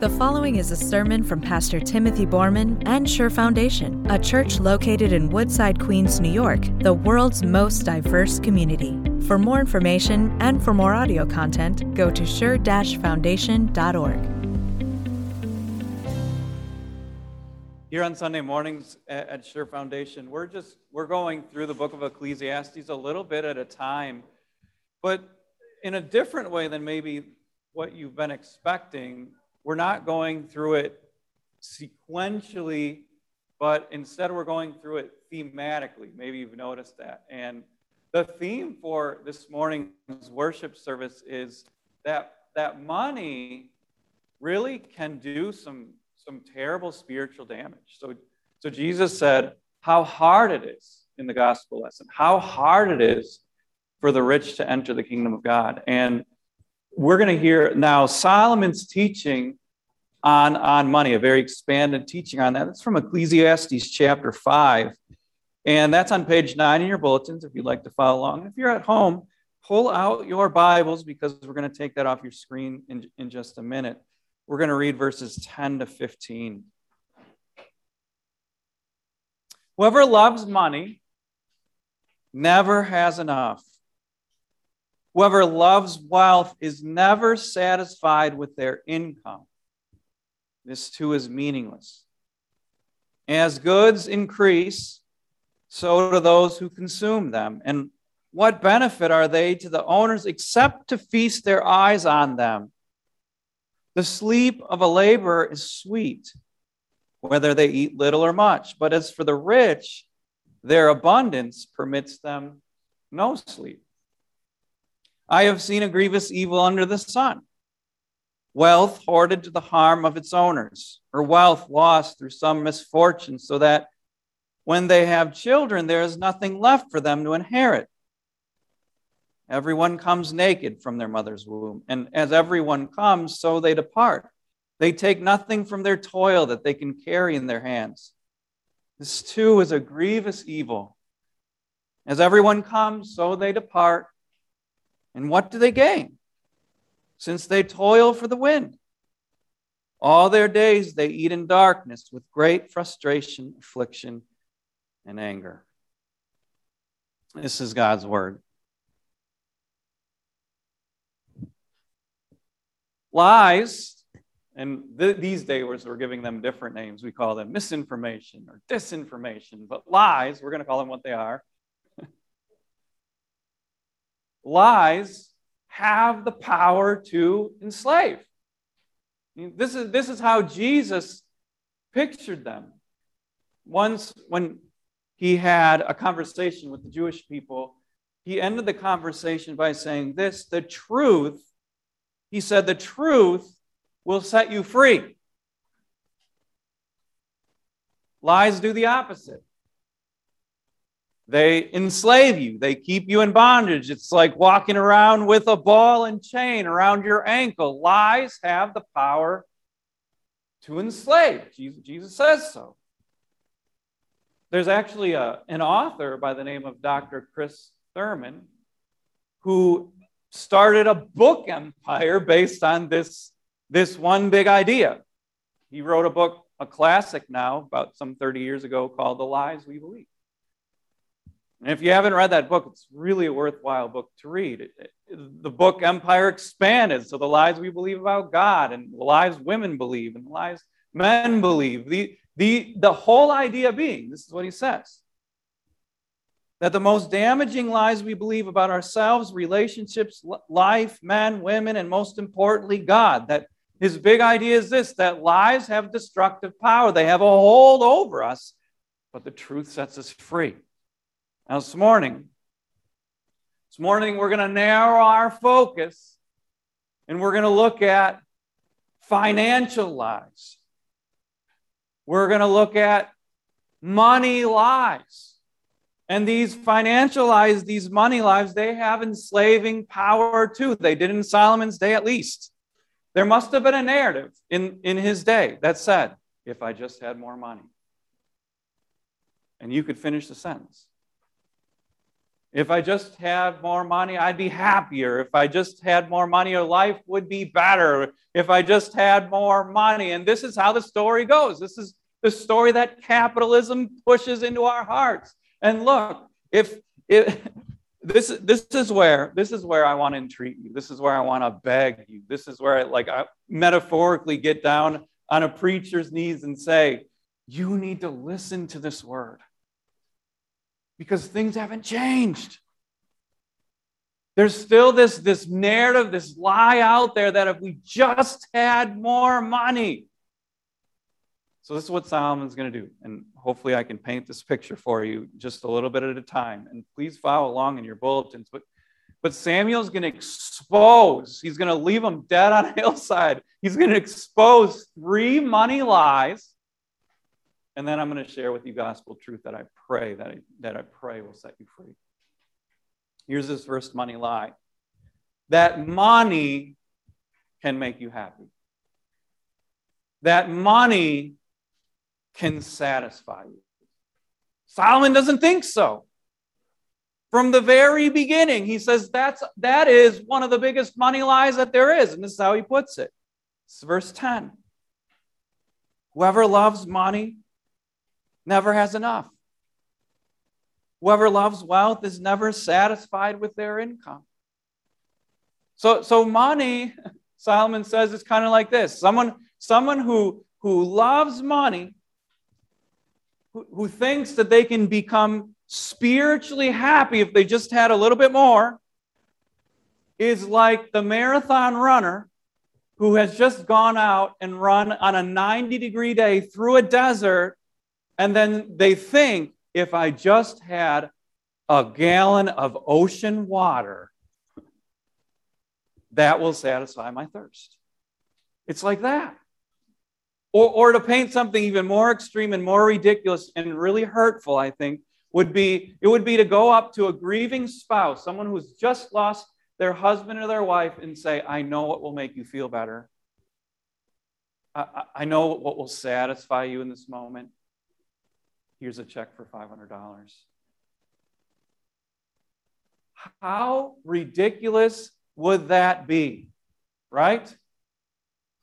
The following is a sermon from Pastor Timothy Borman and Sure Foundation, a church located in Woodside, Queens, New York, the world's most diverse community. For more information and for more audio content, go to sure-foundation.org. Here on Sunday mornings at, at Sure Foundation, we're just we're going through the book of Ecclesiastes a little bit at a time, but in a different way than maybe what you've been expecting we're not going through it sequentially, but instead we're going through it thematically. Maybe you've noticed that. And the theme for this morning's worship service is that, that money really can do some, some terrible spiritual damage. So, so Jesus said how hard it is in the gospel lesson, how hard it is for the rich to enter the kingdom of God. And we're going to hear now Solomon's teaching on, on money, a very expanded teaching on that. That's from Ecclesiastes chapter 5. And that's on page 9 in your bulletins if you'd like to follow along. If you're at home, pull out your Bibles because we're going to take that off your screen in, in just a minute. We're going to read verses 10 to 15. Whoever loves money never has enough Whoever loves wealth is never satisfied with their income. This too is meaningless. As goods increase, so do those who consume them. And what benefit are they to the owners except to feast their eyes on them? The sleep of a laborer is sweet, whether they eat little or much. But as for the rich, their abundance permits them no sleep. I have seen a grievous evil under the sun wealth hoarded to the harm of its owners, or wealth lost through some misfortune, so that when they have children, there is nothing left for them to inherit. Everyone comes naked from their mother's womb, and as everyone comes, so they depart. They take nothing from their toil that they can carry in their hands. This too is a grievous evil. As everyone comes, so they depart. And what do they gain? Since they toil for the wind. All their days they eat in darkness with great frustration, affliction, and anger. This is God's word. Lies, and th- these days we're giving them different names. We call them misinformation or disinformation, but lies, we're going to call them what they are, lies have the power to enslave. This is, this is how Jesus pictured them. Once, when he had a conversation with the Jewish people, he ended the conversation by saying this the truth, he said, the truth will set you free. Lies do the opposite. They enslave you. They keep you in bondage. It's like walking around with a ball and chain around your ankle. Lies have the power to enslave. Jesus, says so. There's actually a, an author by the name of Dr. Chris Thurman who started a book empire based on this, this one big idea. He wrote a book, a classic now, about some 30 years ago, called The Lies We Believe. And if you haven't read that book, it's really a worthwhile book to read. It, it, the book Empire Expanded, so the lies we believe about God and the lies women believe and the lies men believe. The, the, the whole idea being, this is what he says, that the most damaging lies we believe about ourselves, relationships, life, men, women, and most importantly, God, that his big idea is this that lies have destructive power. They have a hold over us, but the truth sets us free. Now, this morning, this morning we're going to narrow our focus and we're going to look at financial lies. We're going to look at money lies. And these financial lies, these money lies, they have enslaving power too. They did in Solomon's day at least. There must have been a narrative in, in his day that said, if I just had more money. And you could finish the sentence. If I just had more money, I'd be happier. If I just had more money, life would be better. If I just had more money. And this is how the story goes. This is the story that capitalism pushes into our hearts. And look, if, if this, this is where this is where I want to entreat you. This is where I want to beg you. This is where I like I metaphorically get down on a preacher's knees and say, you need to listen to this word because things haven't changed. There's still this, this narrative, this lie out there that if we just had more money. So, this is what Solomon's going to do. And hopefully, I can paint this picture for you just a little bit at a time. And please follow along in your bulletins. But, but Samuel's going to expose, he's going to leave them dead on a hillside. He's going to expose three money lies and then I'm going to share with you gospel truth that I pray that I, that I pray will set you free. Here's this first money lie. That money can make you happy. That money can satisfy you. Solomon doesn't think so. From the very beginning, he says that's that is one of the biggest money lies that there is, and this is how he puts it. It's verse 10. Whoever loves money never has enough. Whoever loves wealth is never satisfied with their income. So, so money, Solomon says, is kind of like this someone, someone who, who loves money, who, who thinks that they can become spiritually happy if they just had a little bit more, is like the marathon runner who has just gone out and run on a 90 degree day through a desert and then they think if I just had a gallon of ocean water, that will satisfy my thirst. It's like that. Or, or to paint something even more extreme and more ridiculous and really hurtful, I think, would be it would be to go up to a grieving spouse, someone who's just lost their husband or their wife, and say, I know what will make you feel better. I, I know what will satisfy you in this moment. Here's a check for $500. How ridiculous would that be? Right?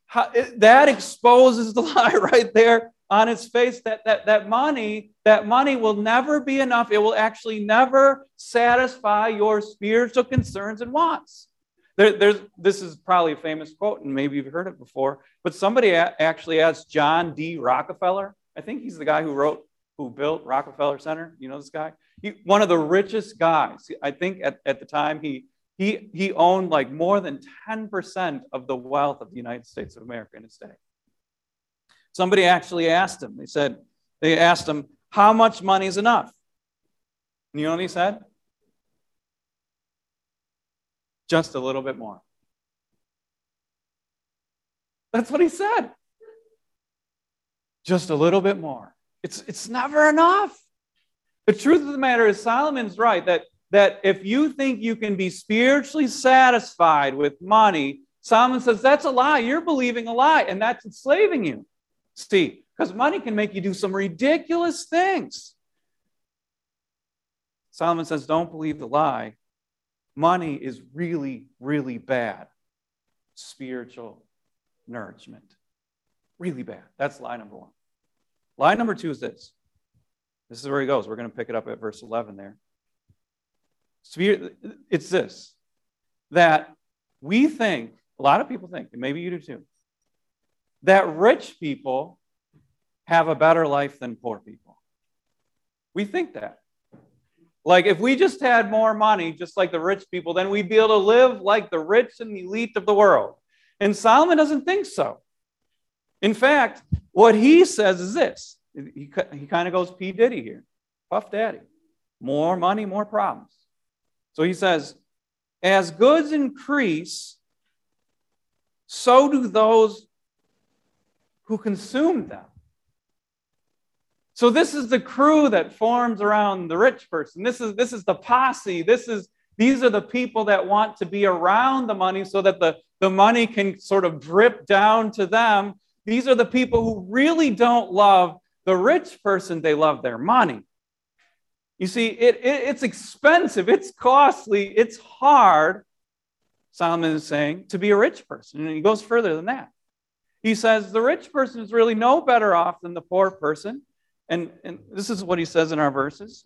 How, that exposes the lie right there on its face that, that, that money that money will never be enough it will actually never satisfy your spiritual concerns and wants there, there's, this is probably a famous quote and maybe you've heard it before but somebody actually asked john d rockefeller i think he's the guy who wrote who built Rockefeller Center. You know this guy? He, one of the richest guys. I think at, at the time he, he, he owned like more than 10% of the wealth of the United States of America in his day. Somebody actually asked him, they said, they asked him, how much money is enough? And you know what he said? Just a little bit more. That's what he said. Just a little bit more. It's, it's never enough. The truth of the matter is, Solomon's right that, that if you think you can be spiritually satisfied with money, Solomon says that's a lie. You're believing a lie, and that's enslaving you. See, because money can make you do some ridiculous things. Solomon says, don't believe the lie. Money is really, really bad. Spiritual nourishment. Really bad. That's lie number one. Line number two is this. This is where he goes. We're going to pick it up at verse 11 there. It's this that we think, a lot of people think, and maybe you do too, that rich people have a better life than poor people. We think that. Like if we just had more money, just like the rich people, then we'd be able to live like the rich and elite of the world. And Solomon doesn't think so. In fact, what he says is this he, he kind of goes P. Diddy here, Puff Daddy. More money, more problems. So he says, as goods increase, so do those who consume them. So this is the crew that forms around the rich person. This is this is the posse. This is these are the people that want to be around the money so that the, the money can sort of drip down to them these are the people who really don't love the rich person, they love their money. You see, it, it, it's expensive, it's costly, it's hard, Solomon is saying, to be a rich person. And he goes further than that. He says the rich person is really no better off than the poor person. And, and this is what he says in our verses.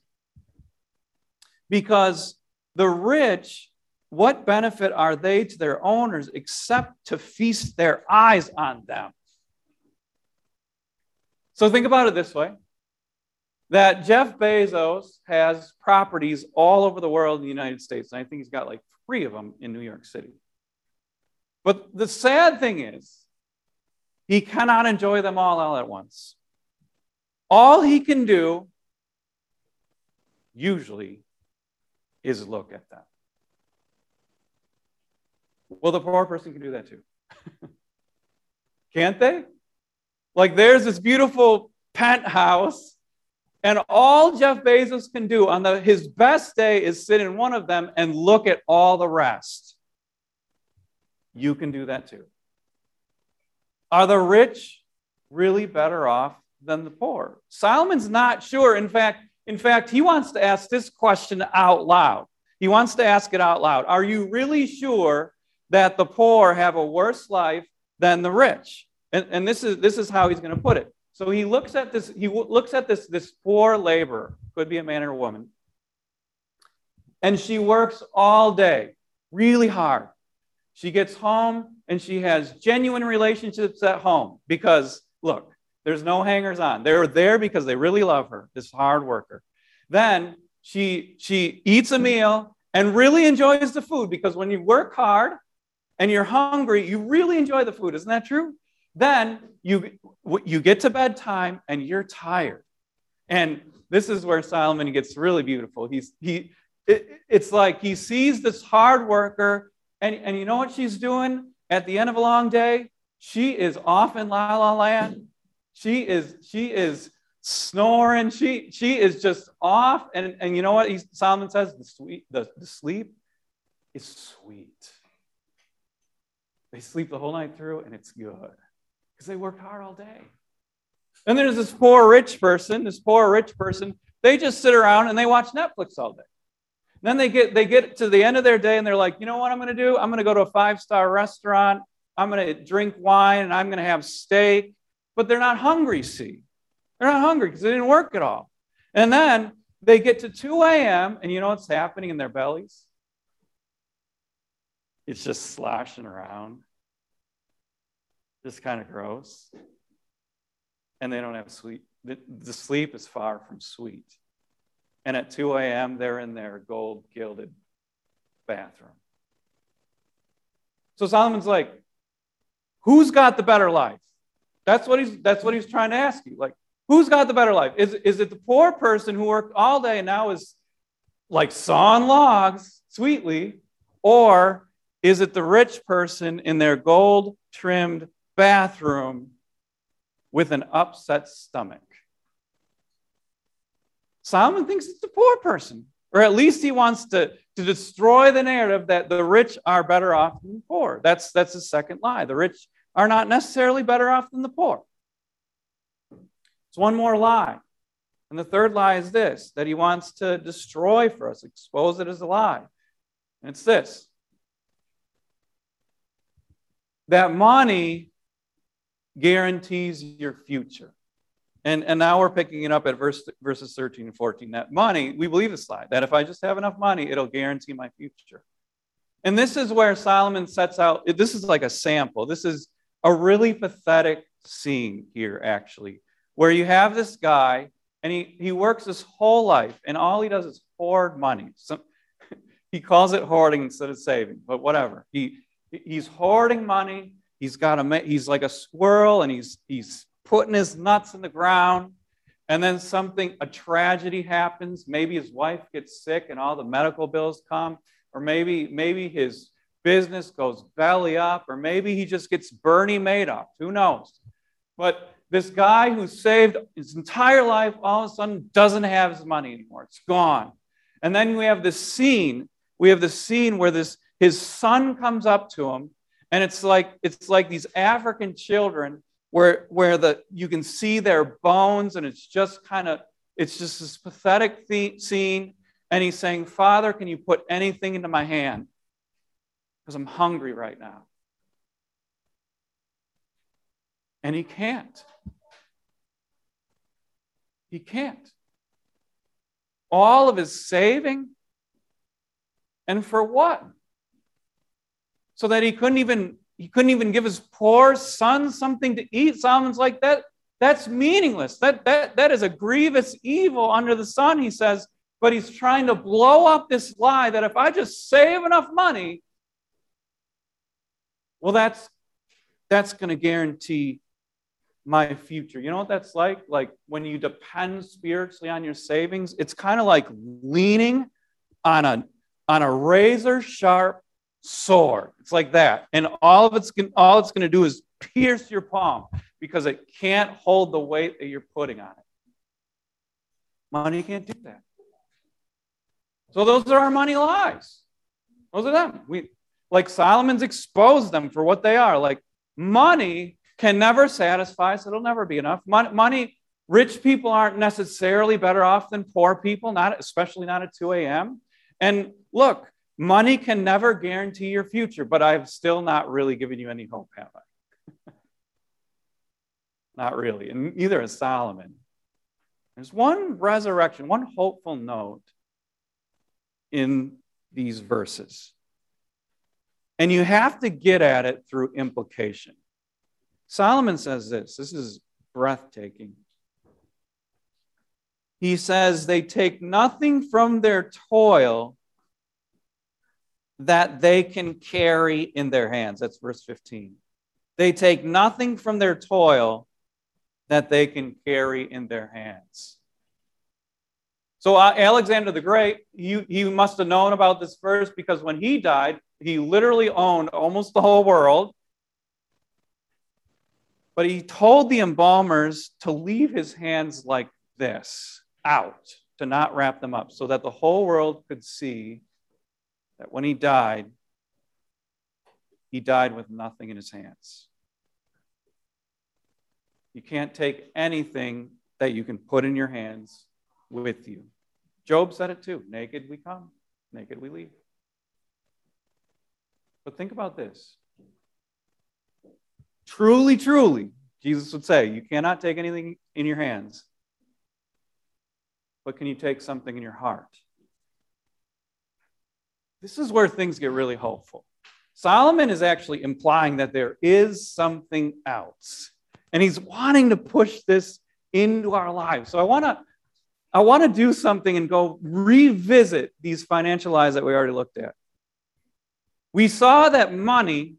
Because the rich, what benefit are they to their owners except to feast their eyes on them? So think about it this way that Jeff Bezos has properties all over the world in the United States. And I think he's got like three of them in New York City. But the sad thing is, he cannot enjoy them all, at once. All he can do, usually, is look at them. Well, the poor person can do that too. Can't they? Like, there's this beautiful penthouse and all Jeff Bezos can do on the, his best day is sit in one of them and look at all the rest. You can do that too. Are the rich really better off than the poor? Solomon's not sure. In fact, in fact, he wants to ask this question out loud. He wants to ask it out loud. Are you really sure that the poor have a worse life than the rich? And, and this, is, this is how he's going to put it. So he looks at this, he looks at this, this poor laborer, could be a man or a woman, and she works all day, really hard. She gets home and she has genuine relationships at home because, look, there's no hangers on. They're there because they really love her, this hard worker. Then she, she eats a meal and really enjoys the food because when you work hard and you're hungry, you really enjoy the food. Isn't that true? Then you, you get to bedtime and you're tired. And this is where Solomon gets really beautiful. He's, he, it, it's like he sees this hard worker, and, and you know what she's doing at the end of a long day? She is off in La La Land. She is, she is snoring. She, she is just off. And, and you know what he, Solomon says? The, sweet, the, the sleep is sweet. They sleep the whole night through, and it's good because they worked hard all day. And there's this poor rich person, this poor rich person, they just sit around and they watch Netflix all day. then they get they get to the end of their day and they're like, you know what I'm to do? I'm to go to a five star restaurant. I'm to drink wine and I'm to have steak. But they're not hungry. See, they're not hungry because they didn't work at all. And then they get to 2 a.m. and you know what's happening in their bellies? It's just sloshing around just kind of gross. And they don't have sleep. The, the sleep is far from sweet. And at 2 a.m., they're in their gold gilded bathroom. So Solomon's like, who's got the better life? That's what he's that's what he's trying to ask you. Like, who's got the better life? Is, is it the poor person who worked all day and now is like sawing logs sweetly, or is it the rich person in their gold trimmed bathroom with an upset stomach. Solomon thinks it's a poor person, or at least he wants to, to destroy the narrative that the rich are better off than the poor. That's, that's the second lie. The rich are not necessarily better off than the poor. It's one more lie. And the third lie is this that he wants to destroy for us, expose it as a lie. And it's this that money guarantees your future. And, and now we're picking it up at verse, verses 13 and 14. That money, we believe this slide, that if I just have enough money, it'll guarantee my future. And this is where Solomon sets out, this is like a sample. This is a really pathetic scene here, actually, where you have this guy and he, he works his whole life and all he does is hoard money. So, he calls it hoarding instead of saving, but whatever. He, he's hoarding money He's got a he's like a squirrel and he's he's putting his nuts in the ground. And then something, a tragedy happens. Maybe his wife gets sick and all the medical bills come, or maybe maybe his business goes belly up, or maybe he just gets Bernie Madoff. Who knows? But this guy who saved his entire life all of a sudden doesn't have his money anymore. It's gone. And then we have this scene. We have this scene where this his son comes up to him and it's like it's like these African children where where the you can see their bones and it's just kind of It's just this pathetic th- scene. And he's saying, Father, can you put anything into my hand? Because I'm hungry right now. And he can't. He can't. All of his saving. And for what? So that he couldn't even he couldn't even give his poor son something to eat. Solomon's like that. That's meaningless. That, that, that is a grievous evil under the sun, he says. But he's trying to blow up this lie that if I just save enough money, well, that's, that's going to guarantee my future. You know what that's like? Like when you depend spiritually on your savings, it's kind of like leaning on a, on a razor sharp sword. It's like that. And all of it's all it's going to do is pierce your palm because it can't hold the weight that you're putting on it. Money can't do that. So those are our money lies. Those are them. We like Solomon's exposed them for what they are. Like money can never satisfy us. It'll never be enough. Money, money rich people aren't necessarily better off than poor people, not especially not at 2 a.m. And look, money can never guarantee your future, but I've still not really given you any hope, have I? not really. And neither has Solomon. There's one resurrection, one hopeful note in these verses. And you have to get at it through implication. Solomon says this this is breathtaking. He says, They take nothing from their toil that they can carry in their hands. That's verse 15. They take nothing from their toil that they can carry in their hands. So, uh, Alexander the Great, he, he must have known about this verse because when he died, he literally owned almost the whole world. But he told the embalmers to leave his hands like this out, to not wrap them up, so that the whole world could see that when he died, he died with nothing in his hands. You can't take anything that you can put in your hands with you. Job said it too naked we come, naked we leave. But think about this. Truly, truly, Jesus would say, you cannot take anything in your hands, but can you take something in your heart? This is where things get really hopeful. Solomon is actually implying that there is something else. And he's wanting to push this into our lives. So I want to I want to do something and go revisit these financial lies that we already looked at. We saw that money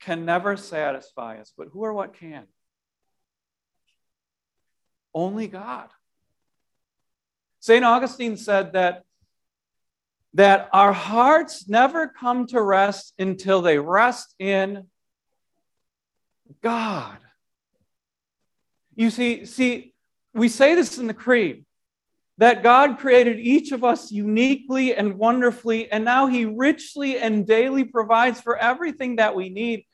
can never satisfy us, but who or what can? Only God. St. Augustine said that that our hearts never come to rest until they rest in God. You see, see, we say this in the creed that God created each of us uniquely and wonderfully, and now He richly and daily provides for everything that we need.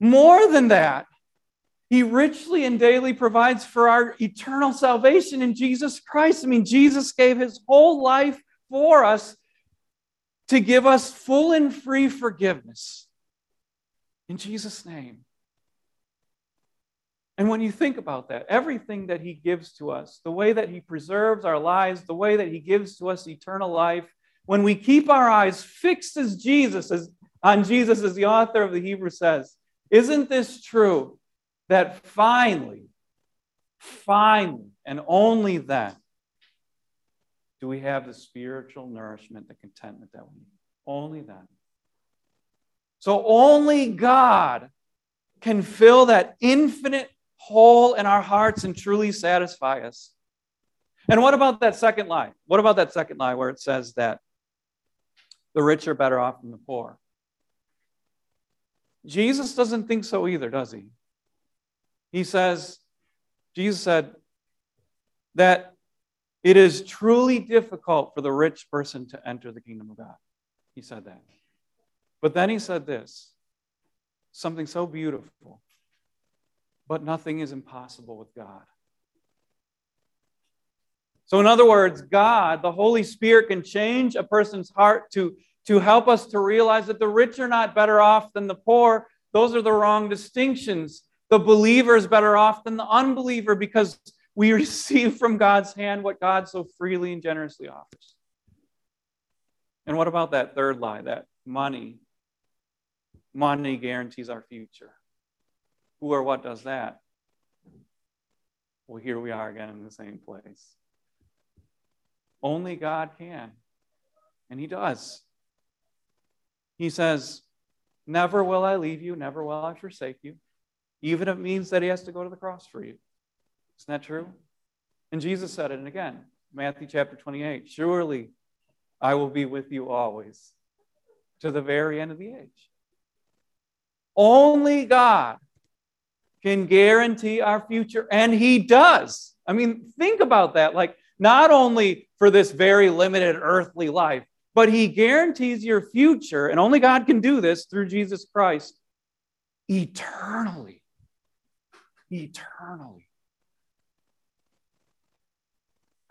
More than that, He richly and daily provides for our eternal salvation in Jesus Christ. I mean, Jesus gave His whole life for us to give us full and free forgiveness. In Jesus' name. And when you think about that, everything that He gives to us, the way that He preserves our lives, the way that He gives to us eternal life, when we keep our eyes fixed as Jesus, as, on Jesus, as the author of the Hebrew says, isn't this true? That finally, finally, and only then do we have the spiritual nourishment, the contentment that we need. Only then. So only God can fill that infinite hole in our hearts and truly satisfy us. And what about that second lie? What about that second lie where it says that the rich are better off than the poor? Jesus doesn't think so either, does he? He says, Jesus said that it is truly difficult for the rich person to enter the kingdom of God. He said that. But then he said this something so beautiful. But nothing is impossible with God. So, in other words, God, the Holy Spirit, can change a person's heart to, to help us to realize that the rich are not better off than the poor. Those are the wrong distinctions. The believer is better off than the unbeliever because we receive from God's hand what God so freely and generously offers. And what about that third lie, that money? Money guarantees our future. Who or what does that? Well, here we are again in the same place. Only God can. And He does. He says, Never will I leave you, never will I forsake you, even if it means that He has to go to the cross for you. Isn't that true? And Jesus said it, again, Matthew chapter 28 Surely I will be with you always to the very end of the age. Only God can guarantee our future, and He does. I mean, think about that. Like, not only for this very limited earthly life, but He guarantees your future, and only God can do this through Jesus Christ eternally. Eternally.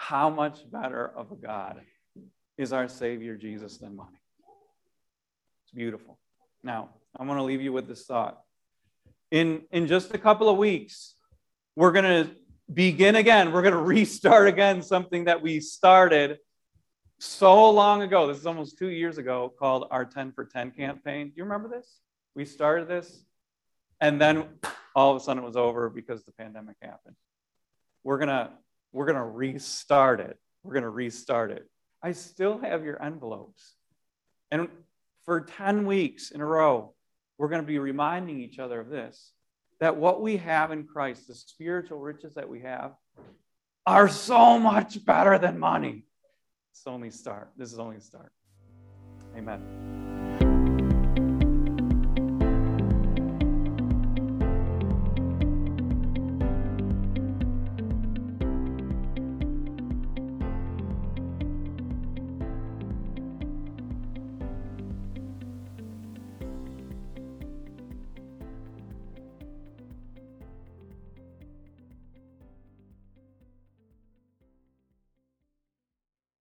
How much better of a God is our Savior Jesus than money? It's beautiful. Now, I'm going to leave you with this thought. In, in just a couple of weeks, we're going to begin again. We're going to restart again something that we started so long ago. This is almost two years ago called our 10 for 10 campaign. Do you remember this? We started this, and then all of a sudden it was over because the pandemic happened. We're going to we're going to restart it. We're going to restart it. I still have your envelopes. And for 10 weeks in a row, we're going to be reminding each other of this that what we have in Christ, the spiritual riches that we have, are so much better than money. It's only start. This is only start. Amen.